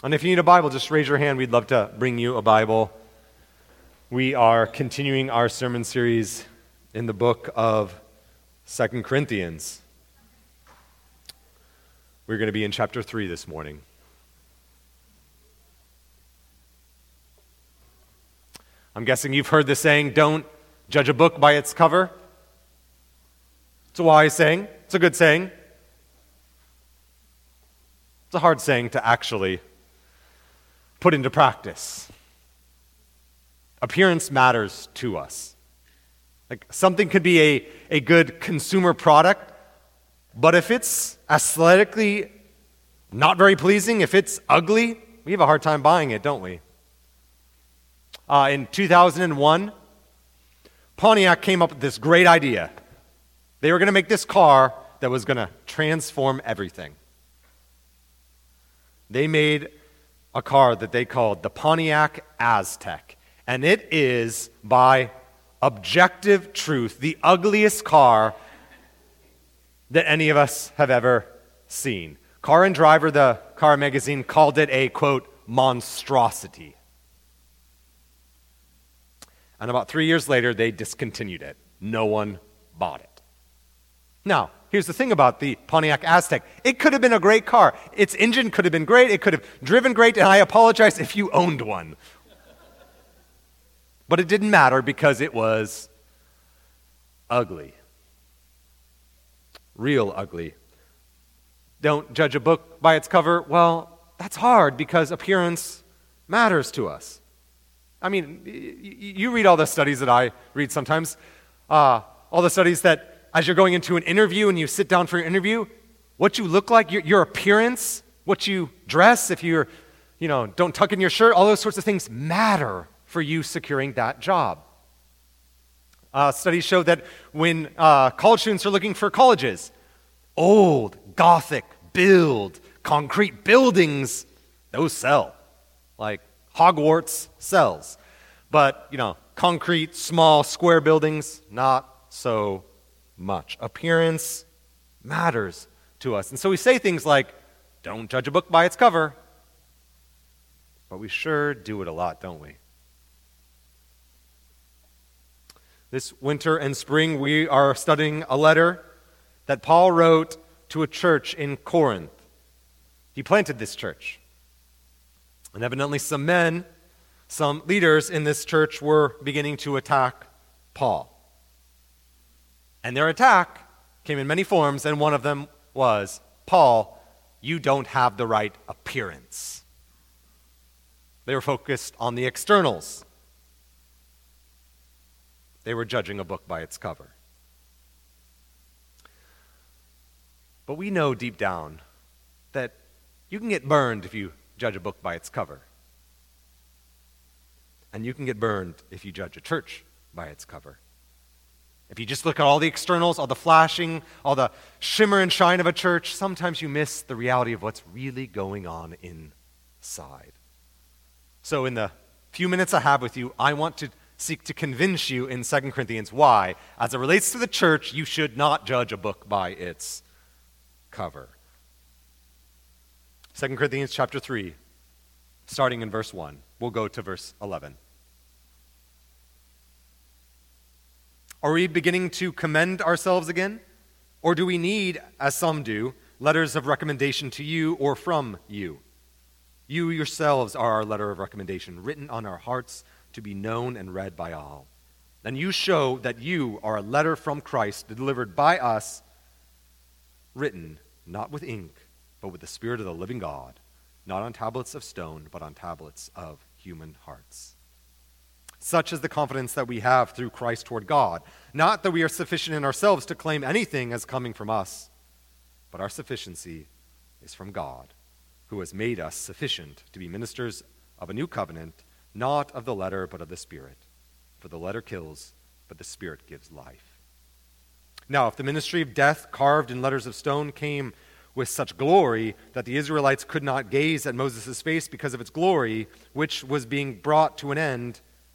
And if you need a Bible, just raise your hand. We'd love to bring you a Bible. We are continuing our sermon series in the book of Second Corinthians. We're going to be in chapter 3 this morning. I'm guessing you've heard the saying, don't judge a book by its cover. It's a wise saying, it's a good saying. It's a hard saying to actually put into practice. Appearance matters to us. Like something could be a, a good consumer product, but if it's aesthetically not very pleasing, if it's ugly, we have a hard time buying it, don't we? Uh, in 2001, Pontiac came up with this great idea. They were going to make this car that was going to transform everything. They made a car that they called the Pontiac Aztek. And it is, by objective truth, the ugliest car that any of us have ever seen. Car and Driver, the car magazine, called it a, quote, monstrosity. And about three years later, they discontinued it. No one bought it. Now, Here's the thing about the Pontiac Aztek it could have been a great car. Its engine could have been great, it could have driven great, and I apologize if you owned one. But it didn't matter because it was ugly. Real ugly. Don't judge a book by its cover. Well, that's hard because appearance matters to us. I mean, you read all the studies that I read sometimes, uh, all the studies that as you're going into an interview and you sit down for your interview, what you look like, your, your appearance, what you dress, if you're, you know, don't tuck in your shirt, all those sorts of things matter for you securing that job. Uh, studies show that when uh, college students are looking for colleges, old, gothic, build, concrete buildings, those sell. Like Hogwarts sells. But, you know, concrete, small, square buildings, not so much. Appearance matters to us. And so we say things like, don't judge a book by its cover. But we sure do it a lot, don't we? This winter and spring, we are studying a letter that Paul wrote to a church in Corinth. He planted this church. And evidently, some men, some leaders in this church were beginning to attack Paul. And their attack came in many forms, and one of them was Paul, you don't have the right appearance. They were focused on the externals. They were judging a book by its cover. But we know deep down that you can get burned if you judge a book by its cover. And you can get burned if you judge a church by its cover. If you just look at all the externals, all the flashing, all the shimmer and shine of a church, sometimes you miss the reality of what's really going on inside. So, in the few minutes I have with you, I want to seek to convince you in 2 Corinthians why, as it relates to the church, you should not judge a book by its cover. 2 Corinthians chapter 3, starting in verse 1. We'll go to verse 11. Are we beginning to commend ourselves again? Or do we need, as some do, letters of recommendation to you or from you? You yourselves are our letter of recommendation, written on our hearts to be known and read by all. And you show that you are a letter from Christ delivered by us, written not with ink, but with the Spirit of the living God, not on tablets of stone, but on tablets of human hearts. Such is the confidence that we have through Christ toward God. Not that we are sufficient in ourselves to claim anything as coming from us, but our sufficiency is from God, who has made us sufficient to be ministers of a new covenant, not of the letter, but of the Spirit. For the letter kills, but the Spirit gives life. Now, if the ministry of death carved in letters of stone came with such glory that the Israelites could not gaze at Moses' face because of its glory, which was being brought to an end,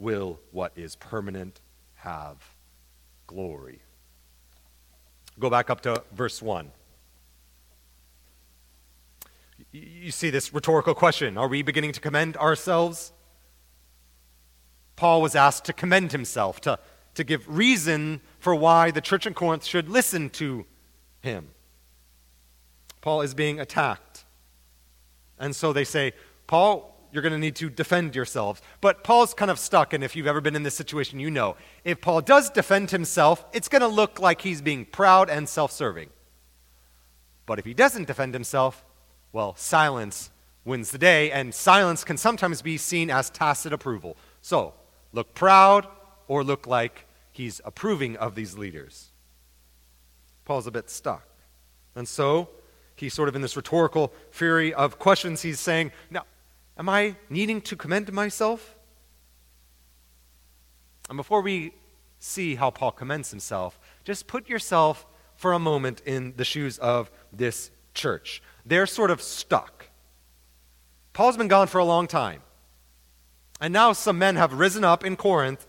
will what is permanent have glory. Go back up to verse 1. You see this rhetorical question Are we beginning to commend ourselves? Paul was asked to commend himself, to, to give reason for why the church in Corinth should listen to him. Paul is being attacked. And so they say, Paul, you're going to need to defend yourselves. But Paul's kind of stuck, and if you've ever been in this situation, you know. If Paul does defend himself, it's going to look like he's being proud and self serving. But if he doesn't defend himself, well, silence wins the day, and silence can sometimes be seen as tacit approval. So, look proud or look like he's approving of these leaders. Paul's a bit stuck. And so, he's sort of in this rhetorical fury of questions. He's saying, Now, am I needing to commend myself? And before we see how Paul commends himself, just put yourself for a moment in the shoes of this church. They're sort of stuck. Paul's been gone for a long time. And now some men have risen up in Corinth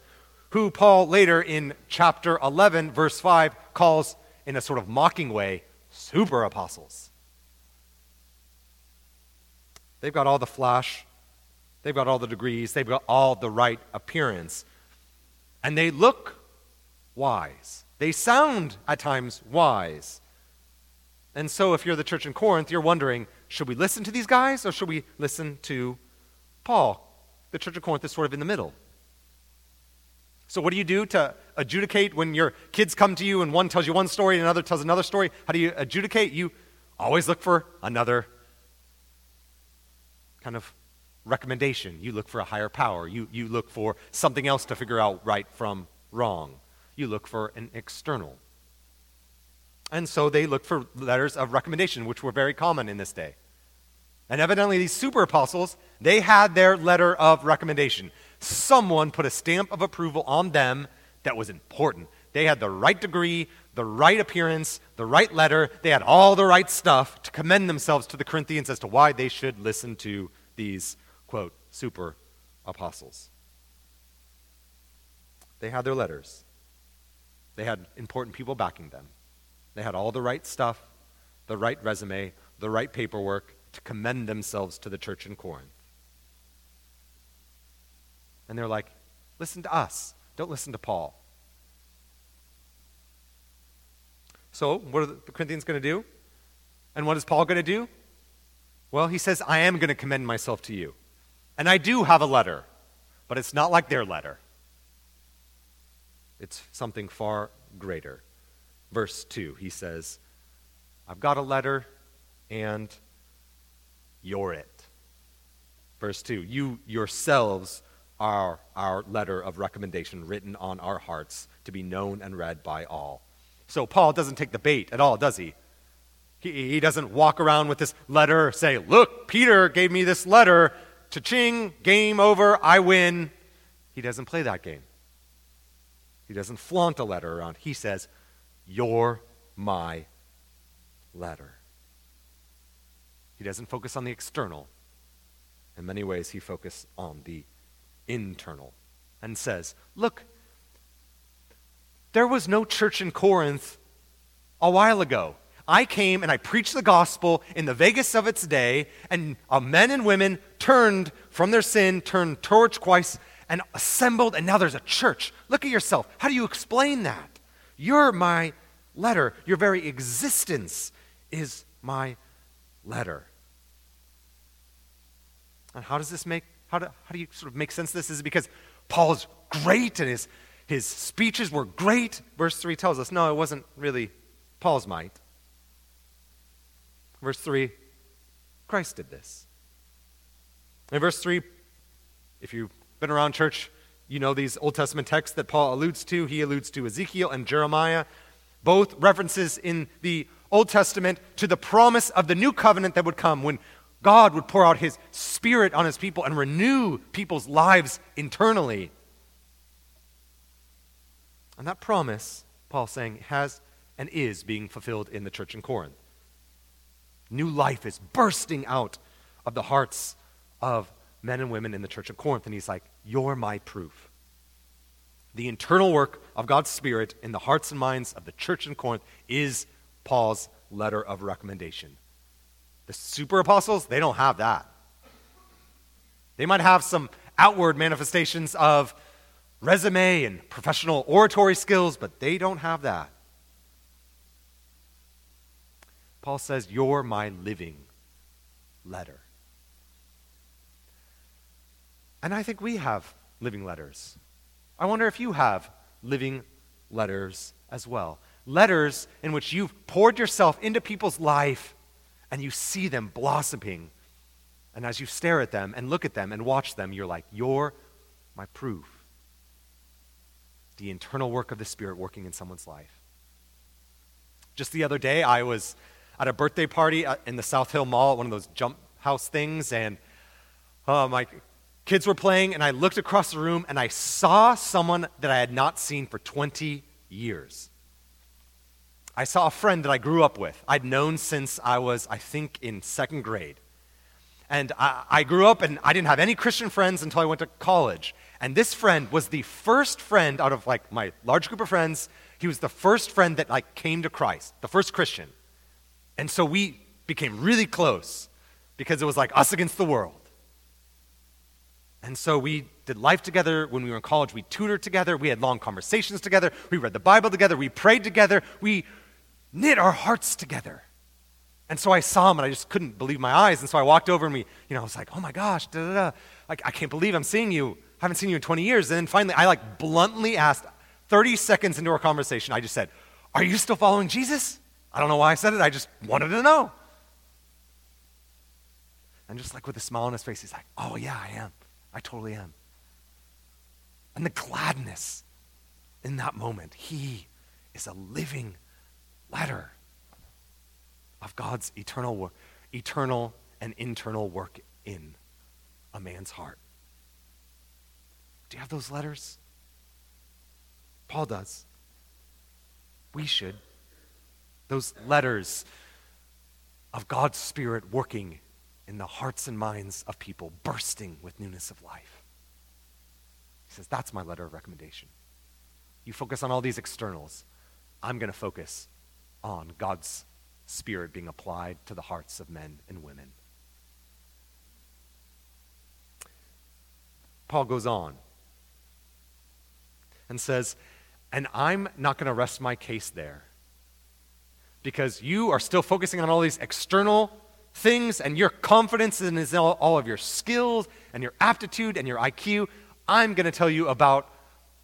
who Paul later in chapter 11, verse 5, calls in a sort of mocking way super apostles. They've got all the flash, they've got all the degrees, they've got all the right appearance. And they look wise. They sound at times wise. And so, if you're the church in Corinth, you're wondering should we listen to these guys or should we listen to Paul? The church of Corinth is sort of in the middle. So, what do you do to adjudicate when your kids come to you and one tells you one story and another tells another story? How do you adjudicate? You always look for another kind of recommendation. You look for a higher power. You, you look for something else to figure out right from wrong. You look for an external. And so they looked for letters of recommendation, which were very common in this day. And evidently, these super apostles, they had their letter of recommendation. Someone put a stamp of approval on them that was important. They had the right degree, the right appearance, the right letter. They had all the right stuff to commend themselves to the Corinthians as to why they should listen to these, quote, super apostles. They had their letters, they had important people backing them. They had all the right stuff, the right resume, the right paperwork to commend themselves to the church in Corinth. And they're like, listen to us. Don't listen to Paul. So, what are the Corinthians going to do? And what is Paul going to do? Well, he says, I am going to commend myself to you. And I do have a letter, but it's not like their letter. It's something far greater verse 2. He says, I've got a letter and you're it. Verse 2 You yourselves are our letter of recommendation written on our hearts to be known and read by all. So Paul doesn't take the bait at all, does he? He, he doesn't walk around with this letter, say, Look, Peter gave me this letter. Cha-ching, game over, I win. He doesn't play that game. He doesn't flaunt a letter around. He says, you're my letter. He doesn't focus on the external. In many ways, he focuses on the internal and says, Look, there was no church in Corinth a while ago. I came and I preached the gospel in the Vegas of its day, and uh, men and women turned from their sin, turned towards Christ, and assembled, and now there's a church. Look at yourself. How do you explain that? You're my letter. Your very existence is my letter. And how does this make, how do, how do you sort of make sense of this? Is because Paul is great and his, his speeches were great? Verse 3 tells us no, it wasn't really Paul's might. Verse 3 Christ did this. In verse 3, if you've been around church, you know these Old Testament texts that Paul alludes to. He alludes to Ezekiel and Jeremiah both references in the Old Testament to the promise of the new covenant that would come when God would pour out his spirit on his people and renew people's lives internally. And that promise, Paul's saying, has and is being fulfilled in the church in Corinth. New life is bursting out of the hearts of men and women in the church of Corinth. And he's like, You're my proof. The internal work of God's Spirit in the hearts and minds of the church in Corinth is Paul's letter of recommendation. The super apostles, they don't have that. They might have some outward manifestations of resume and professional oratory skills, but they don't have that. Paul says, You're my living letter. And I think we have living letters. I wonder if you have living letters as well. Letters in which you've poured yourself into people's life and you see them blossoming. And as you stare at them and look at them and watch them, you're like, You're my proof. The internal work of the Spirit working in someone's life. Just the other day, I was at a birthday party in the South Hill Mall, one of those jump house things, and uh, my kids were playing, and I looked across the room and I saw someone that I had not seen for 20 years. I saw a friend that I grew up with. I'd known since I was, I think, in second grade. And I, I, grew up and I didn't have any Christian friends until I went to college. And this friend was the first friend out of like my large group of friends. He was the first friend that like came to Christ, the first Christian. And so we became really close because it was like us against the world. And so we did life together when we were in college. We tutored together. We had long conversations together. We read the Bible together. We prayed together. We knit our hearts together. And so I saw him and I just couldn't believe my eyes. And so I walked over and we, you know, I was like, oh my gosh, da da da. Like, I can't believe I'm seeing you. I haven't seen you in 20 years. And then finally, I like bluntly asked, 30 seconds into our conversation, I just said, Are you still following Jesus? I don't know why I said it. I just wanted to know. And just like with a smile on his face, he's like, Oh, yeah, I am. I totally am. And the gladness in that moment, he is a living letter of God's eternal work, eternal and internal work in a man's heart. Do you have those letters? Paul does. We should. Those letters of God's Spirit working in the hearts and minds of people, bursting with newness of life. He says, That's my letter of recommendation. You focus on all these externals. I'm going to focus on God's Spirit being applied to the hearts of men and women. Paul goes on and says, And I'm not going to rest my case there because you are still focusing on all these external things and your confidence in all of your skills and your aptitude and your IQ. I'm going to tell you about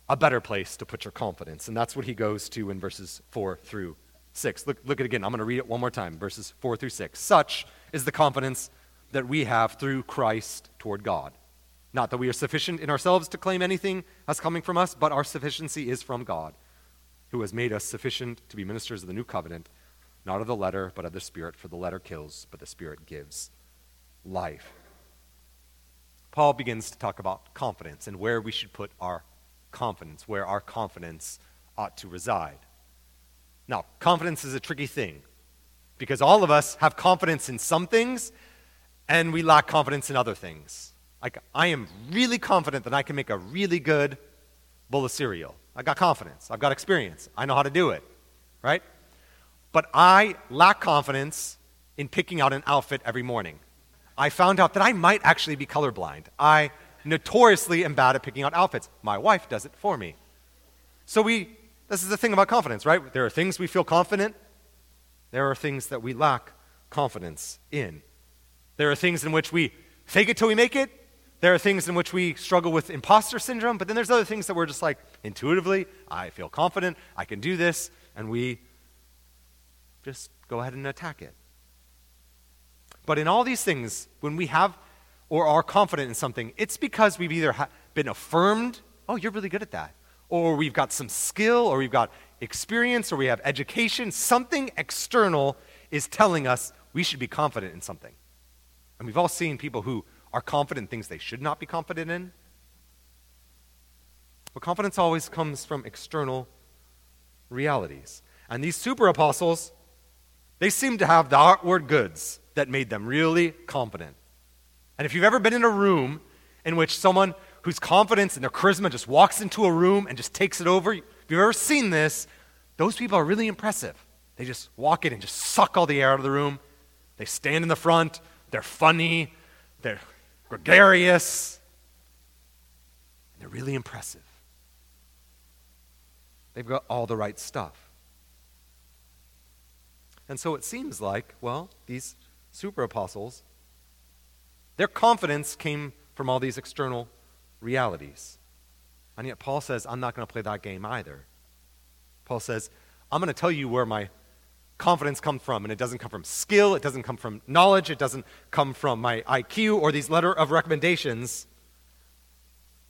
a better place to put your confidence. And that's what he goes to in verses 4 through 6. Look, look at it again. I'm going to read it one more time, verses 4 through 6. Such is the confidence that we have through Christ toward God. Not that we are sufficient in ourselves to claim anything as coming from us, but our sufficiency is from God, who has made us sufficient to be ministers of the new covenant, not of the letter, but of the Spirit, for the letter kills, but the Spirit gives life. Paul begins to talk about confidence and where we should put our confidence, where our confidence ought to reside. Now, confidence is a tricky thing because all of us have confidence in some things and we lack confidence in other things. Like, I am really confident that I can make a really good bowl of cereal. I got confidence. I've got experience. I know how to do it, right? But I lack confidence in picking out an outfit every morning. I found out that I might actually be colorblind. I notoriously am bad at picking out outfits. My wife does it for me. So we this is the thing about confidence, right? There are things we feel confident, there are things that we lack confidence in. There are things in which we fake it till we make it. There are things in which we struggle with imposter syndrome, but then there's other things that we're just like intuitively, I feel confident, I can do this, and we just go ahead and attack it. But in all these things, when we have or are confident in something, it's because we've either ha- been affirmed, oh, you're really good at that or we've got some skill, or we've got experience, or we have education. Something external is telling us we should be confident in something. And we've all seen people who are confident in things they should not be confident in. But confidence always comes from external realities. And these super apostles, they seem to have the outward goods that made them really confident. And if you've ever been in a room in which someone whose confidence and their charisma just walks into a room and just takes it over, if you've ever seen this, those people are really impressive. They just walk in and just suck all the air out of the room. They stand in the front, they're funny, they're gregarious, and they're really impressive. They've got all the right stuff. And so it seems like, well, these super apostles, their confidence came from all these external realities. And yet Paul says, I'm not going to play that game either. Paul says, I'm going to tell you where my confidence come from. And it doesn't come from skill, it doesn't come from knowledge, it doesn't come from my IQ or these letter of recommendations.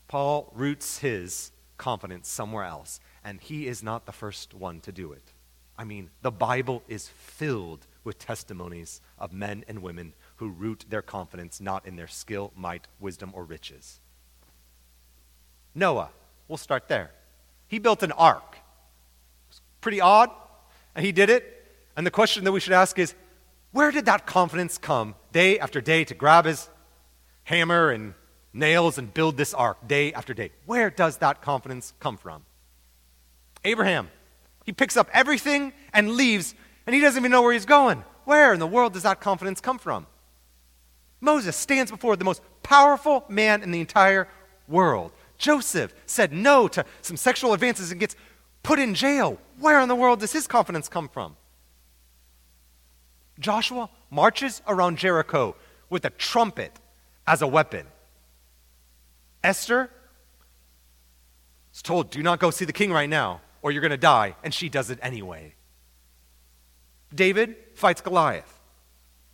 Paul roots his confidence somewhere else. And he is not the first one to do it. I mean, the Bible is filled with testimonies of men and women who root their confidence not in their skill, might, wisdom, or riches. Noah, we'll start there. He built an ark. Pretty odd, and he did it. And the question that we should ask is where did that confidence come day after day to grab his hammer and nails and build this ark day after day? Where does that confidence come from? Abraham, he picks up everything and leaves, and he doesn't even know where he's going. Where in the world does that confidence come from? Moses stands before the most powerful man in the entire world. Joseph said no to some sexual advances and gets put in jail. Where in the world does his confidence come from? Joshua marches around Jericho with a trumpet as a weapon. Esther is told, Do not go see the king right now or you're going to die. And she does it anyway. David fights Goliath.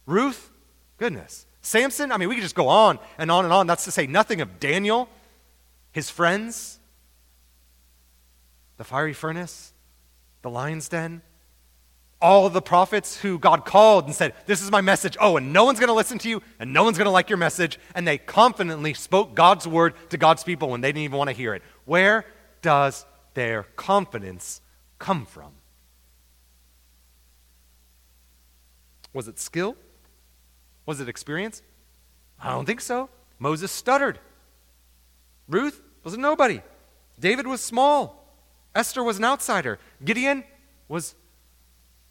Ruth, goodness. Samson, I mean, we could just go on and on and on. That's to say nothing of Daniel, his friends, the fiery furnace, the lion's den, all of the prophets who God called and said, This is my message. Oh, and no one's going to listen to you, and no one's going to like your message. And they confidently spoke God's word to God's people when they didn't even want to hear it. Where does their confidence come from? Was it skill? Was it experience? I don't think so. Moses stuttered. Ruth was a nobody. David was small. Esther was an outsider. Gideon was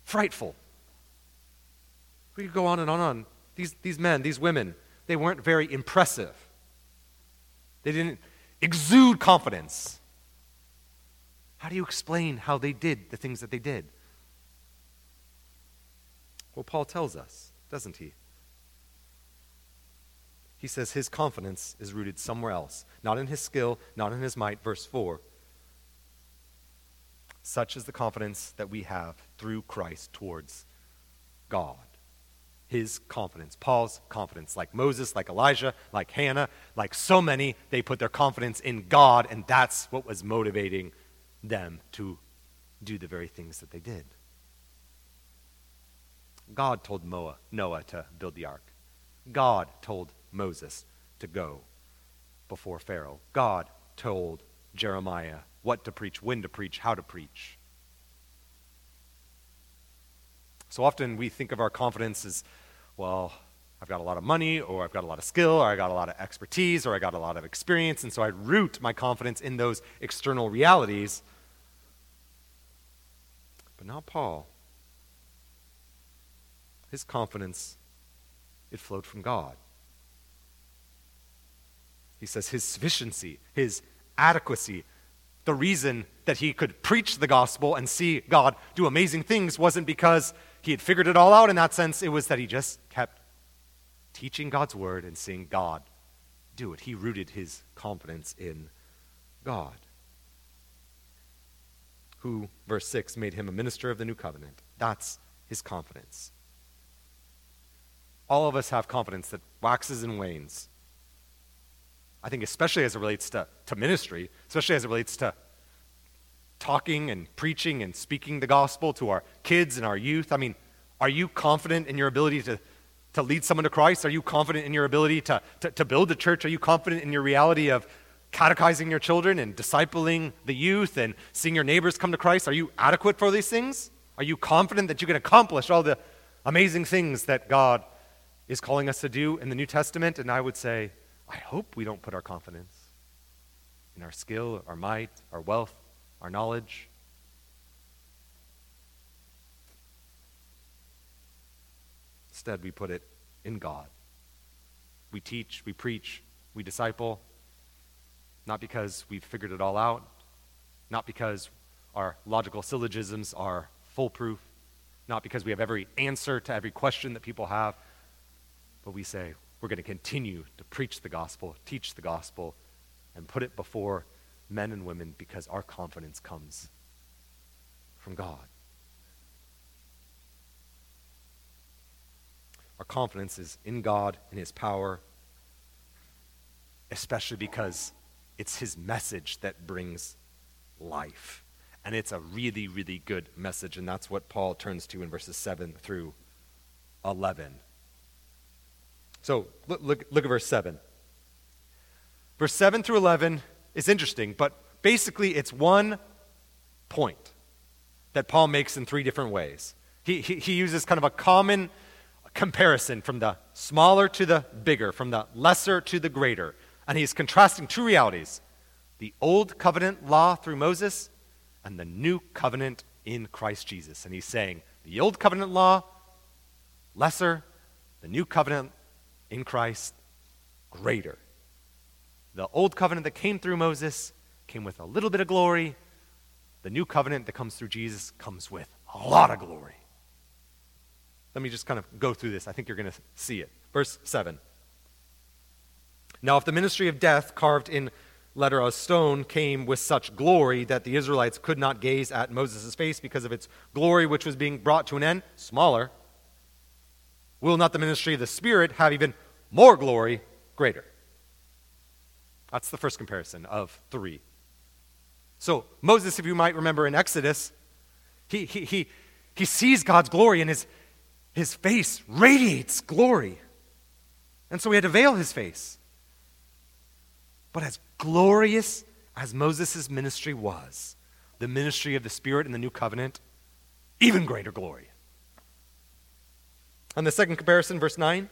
frightful. We could go on and on and on. These, these men, these women, they weren't very impressive. They didn't exude confidence. How do you explain how they did the things that they did? Well, Paul tells us, doesn't he? He says his confidence is rooted somewhere else, not in his skill, not in his might. Verse 4. Such is the confidence that we have through Christ towards God. His confidence, Paul's confidence, like Moses, like Elijah, like Hannah, like so many, they put their confidence in God, and that's what was motivating them to do the very things that they did. God told Noah, Noah to build the ark. God told Moses to go before Pharaoh. God told Jeremiah what to preach, when to preach, how to preach. So often we think of our confidence as, well, I've got a lot of money, or I've got a lot of skill, or I got a lot of expertise, or I got a lot of experience, and so I root my confidence in those external realities. But not Paul. His confidence, it flowed from God. He says his sufficiency, his adequacy, the reason that he could preach the gospel and see God do amazing things wasn't because he had figured it all out in that sense. It was that he just kept teaching God's word and seeing God do it. He rooted his confidence in God who, verse 6, made him a minister of the new covenant. That's his confidence. All of us have confidence that waxes and wanes. I think, especially as it relates to, to ministry, especially as it relates to talking and preaching and speaking the gospel to our kids and our youth. I mean, are you confident in your ability to to lead someone to Christ? Are you confident in your ability to, to, to build a church? Are you confident in your reality of catechizing your children and discipling the youth and seeing your neighbors come to Christ? Are you adequate for these things? Are you confident that you can accomplish all the amazing things that God is calling us to do in the New Testament? And I would say, I hope we don't put our confidence in our skill, our might, our wealth, our knowledge. Instead, we put it in God. We teach, we preach, we disciple, not because we've figured it all out, not because our logical syllogisms are foolproof, not because we have every answer to every question that people have, but we say we're going to continue to preach the gospel, teach the gospel, and put it before men and women because our confidence comes from God. Our confidence is in God and His power, especially because it's His message that brings life. And it's a really, really good message, and that's what Paul turns to in verses 7 through 11. So look, look, look at verse 7. Verse 7 through 11 is interesting, but basically it's one point that Paul makes in three different ways. He, he, he uses kind of a common comparison from the smaller to the bigger, from the lesser to the greater. And he's contrasting two realities the old covenant law through Moses and the new covenant in Christ Jesus. And he's saying the old covenant law, lesser, the new covenant in Christ, greater. The old covenant that came through Moses came with a little bit of glory. The new covenant that comes through Jesus comes with a lot of glory. Let me just kind of go through this. I think you're going to see it. Verse 7. Now, if the ministry of death carved in letter of stone came with such glory that the Israelites could not gaze at Moses' face because of its glory which was being brought to an end, smaller, will not the ministry of the Spirit have even more glory, greater? That's the first comparison of three. So, Moses, if you might remember in Exodus, he, he, he, he sees God's glory and his, his face radiates glory. And so he had to veil his face. But as glorious as Moses' ministry was, the ministry of the Spirit in the new covenant, even greater glory. And the second comparison, verse 9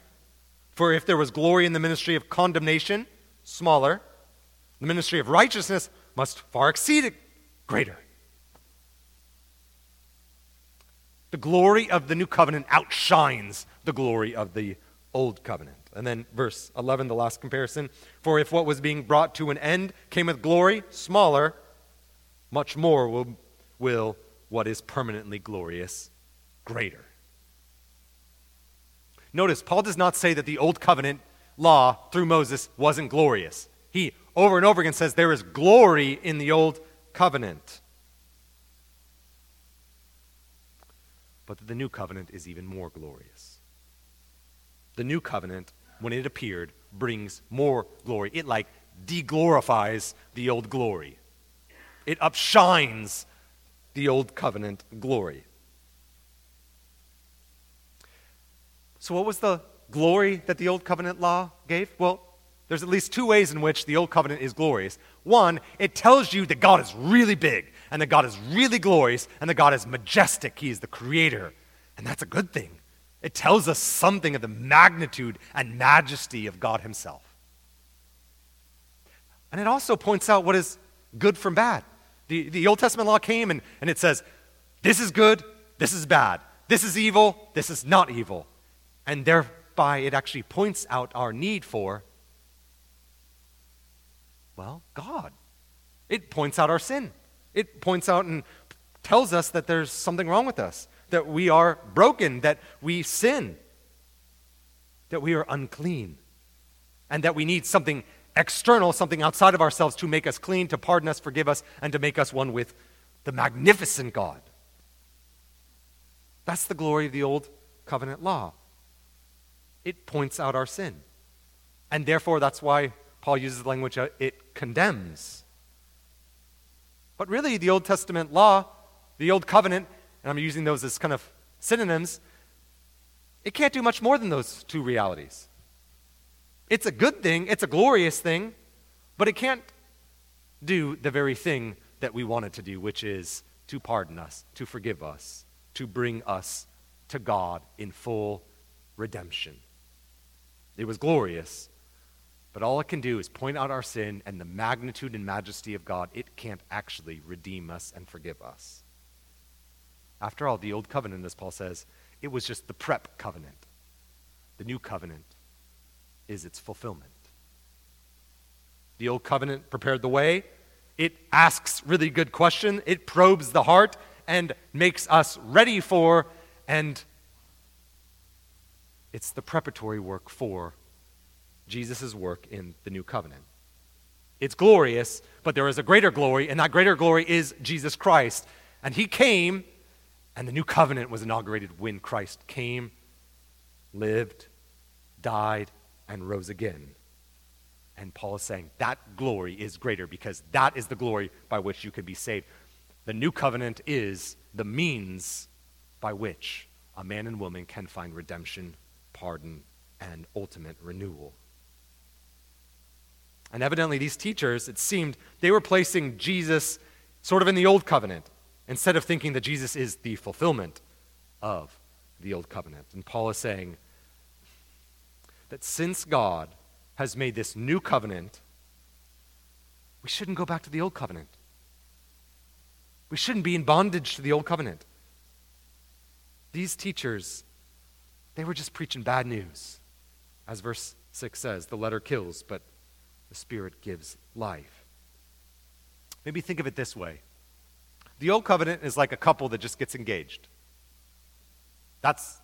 For if there was glory in the ministry of condemnation, smaller, the ministry of righteousness must far exceed it, greater. The glory of the new covenant outshines the glory of the old covenant. And then verse 11, the last comparison. For if what was being brought to an end came with glory, smaller, much more will, will what is permanently glorious, greater. Notice, Paul does not say that the old covenant law through Moses wasn't glorious. He over and over again says there is glory in the old covenant. But the new covenant is even more glorious. The new covenant, when it appeared, brings more glory. It like deglorifies the old glory, it upshines the old covenant glory. So, what was the glory that the old covenant law gave? Well, there's at least two ways in which the Old Covenant is glorious. One, it tells you that God is really big, and that God is really glorious, and that God is majestic. He is the creator. And that's a good thing. It tells us something of the magnitude and majesty of God Himself. And it also points out what is good from bad. The, the Old Testament law came and, and it says, this is good, this is bad, this is evil, this is not evil. And thereby it actually points out our need for well, God. It points out our sin. It points out and tells us that there's something wrong with us, that we are broken, that we sin, that we are unclean, and that we need something external, something outside of ourselves to make us clean, to pardon us, forgive us, and to make us one with the magnificent God. That's the glory of the old covenant law. It points out our sin. And therefore, that's why Paul uses the language it condemns. But really, the Old Testament law, the Old Covenant, and I'm using those as kind of synonyms, It can't do much more than those two realities. It's a good thing, it's a glorious thing, but it can't do the very thing that we want it to do, which is to pardon us, to forgive us, to bring us to God in full redemption. It was glorious, but all it can do is point out our sin and the magnitude and majesty of God. It can't actually redeem us and forgive us. After all, the old covenant, as Paul says, it was just the prep covenant. The new covenant is its fulfillment. The old covenant prepared the way. It asks really good question. It probes the heart and makes us ready for and it's the preparatory work for Jesus' work in the new covenant. It's glorious, but there is a greater glory, and that greater glory is Jesus Christ. And he came, and the new covenant was inaugurated when Christ came, lived, died, and rose again. And Paul is saying that glory is greater because that is the glory by which you can be saved. The new covenant is the means by which a man and woman can find redemption, pardon, and ultimate renewal. And evidently, these teachers, it seemed, they were placing Jesus sort of in the old covenant instead of thinking that Jesus is the fulfillment of the old covenant. And Paul is saying that since God has made this new covenant, we shouldn't go back to the old covenant. We shouldn't be in bondage to the old covenant. These teachers, they were just preaching bad news. As verse 6 says, the letter kills, but the Spirit gives life. Maybe think of it this way the old covenant is like a couple that just gets engaged. That's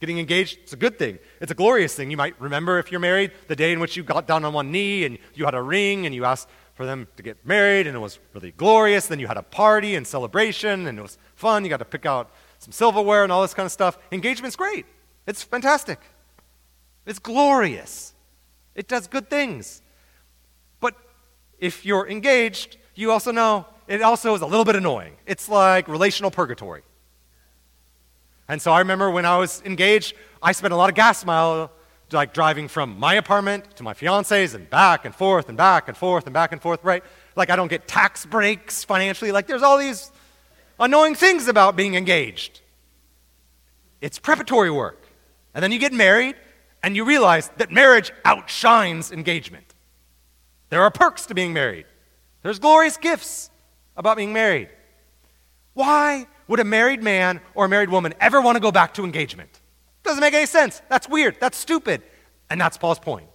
getting engaged, it's a good thing. It's a glorious thing. You might remember if you're married the day in which you got down on one knee and you had a ring and you asked for them to get married and it was really glorious. Then you had a party and celebration and it was fun. You got to pick out some silverware and all this kind of stuff. Engagement's great. It's fantastic. It's glorious. It does good things But if you're engaged, you also know it also is a little bit annoying. It's like relational purgatory. And so I remember when I was engaged, I spent a lot of gas mile like driving from my apartment to my fiance's and back and forth and back and forth and back and forth, right? Like I don't get tax breaks financially. Like there's all these annoying things about being engaged. It's preparatory work. And then you get married and you realize that marriage outshines engagement. There are perks to being married, there's glorious gifts about being married. Why would a married man or a married woman ever want to go back to engagement? Doesn't make any sense. That's weird. That's stupid. And that's Paul's point.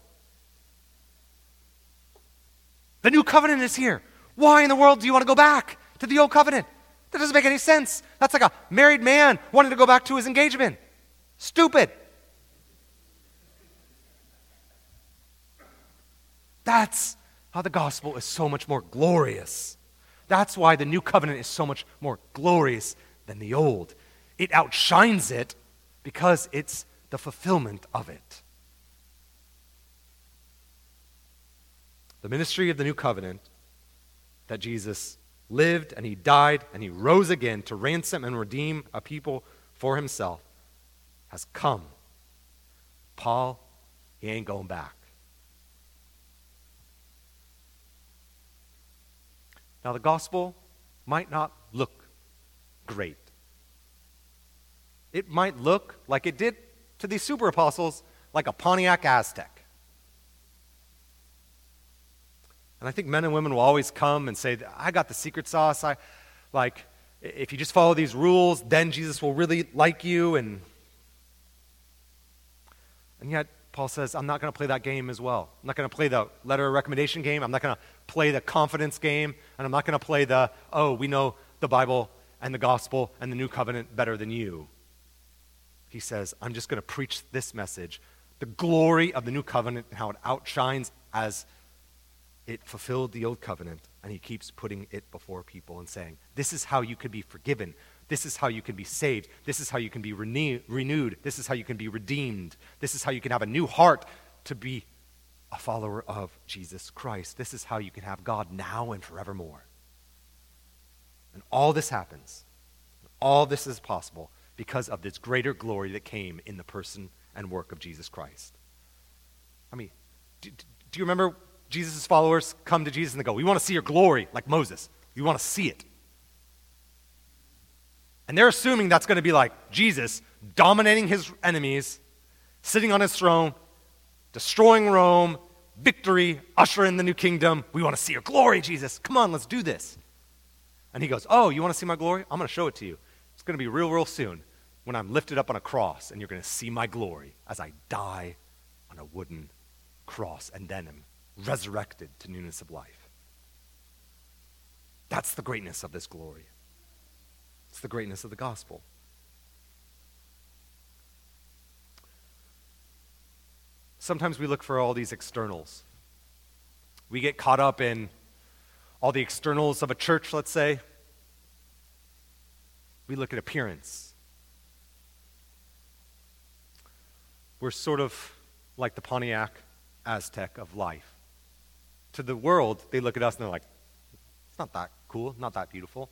The new covenant is here. Why in the world do you want to go back to the old covenant? That doesn't make any sense. That's like a married man wanting to go back to his engagement. Stupid. That's how the gospel is so much more glorious. That's why the new covenant is so much more glorious than the old. It outshines it because it's the fulfillment of it. The ministry of the new covenant that Jesus lived and he died and he rose again to ransom and redeem a people for himself has come. Paul, he ain't going back. Now, the gospel might not look great. It might look like it did to these super apostles, like a Pontiac Aztek. And I think men and women will always come and say, I got the secret sauce. I like if you just follow these rules, then Jesus will really like you and and yet Paul says, I'm not going to play that game as well. I'm not going to play the letter of recommendation game. I'm not going to play the confidence game. And I'm not going to play the, oh, we know the Bible and the gospel and the new covenant better than you. He says, I'm just going to preach this message the glory of the new covenant and how it outshines as it fulfilled the old covenant. And he keeps putting it before people and saying, This is how you can be forgiven. This is how you can be saved. This is how you can be renew- renewed. This is how you can be redeemed. This is how you can have a new heart to be a follower of Jesus Christ. This is how you can have God now and forevermore. And all this happens. All this is possible because of this greater glory that came in the person and work of Jesus Christ. I mean, do, do you remember Jesus' followers come to Jesus and they go, We want to see your glory, like Moses. We want to see it. And they're assuming that's going to be like Jesus dominating his enemies, sitting on his throne, destroying Rome, victory, usher in the new kingdom. We want to see your glory, Jesus. Come on, let's do this. And he goes, Oh, you want to see my glory? I'm going to show it to you. It's going to be real, real soon when I'm lifted up on a cross and you're going to see my glory as I die on a wooden cross and then am resurrected to newness of life. That's the greatness of this glory. It's the greatness of the gospel. Sometimes we look for all these externals. We get caught up in all the externals of a church, let's say. We look at appearance. We're sort of like the Pontiac Aztek of life. To the world, they look at us and they're like, it's not that cool, not that beautiful.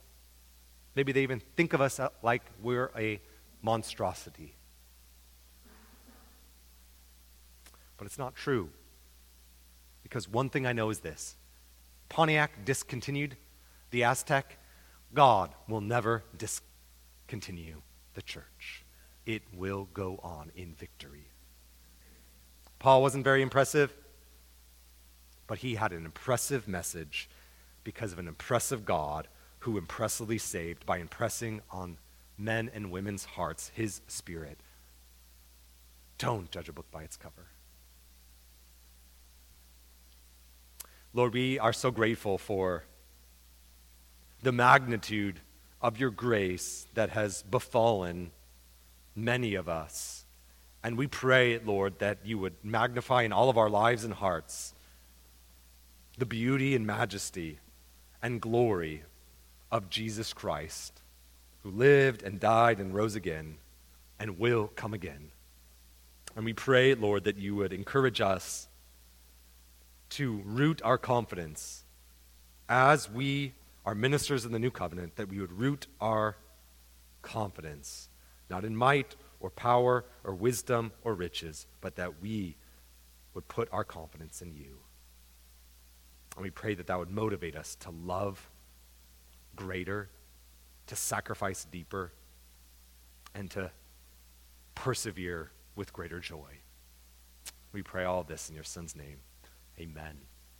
Maybe they even think of us uh, like we're a monstrosity. But it's not true. Because one thing I know is this Pontiac discontinued the Aztek. God will never discontinue the church, it will go on in victory. Paul wasn't very impressive, but he had an impressive message because of an impressive God who impressively saved by impressing on men and women's hearts his spirit. Don't judge a book by its cover. Lord, we are so grateful for the magnitude of your grace that has befallen many of us. And we pray, Lord, that you would magnify in all of our lives and hearts the beauty and majesty and glory of Jesus Christ, who lived and died and rose again and will come again. And we pray, Lord, that you would encourage us to root our confidence as we are ministers in the new covenant, that we would root our confidence, not in might or power or wisdom or riches, but that we would put our confidence in you. And we pray that that would motivate us to love greater, to sacrifice deeper, and to persevere with greater joy. We pray all this in your Son's name. Amen.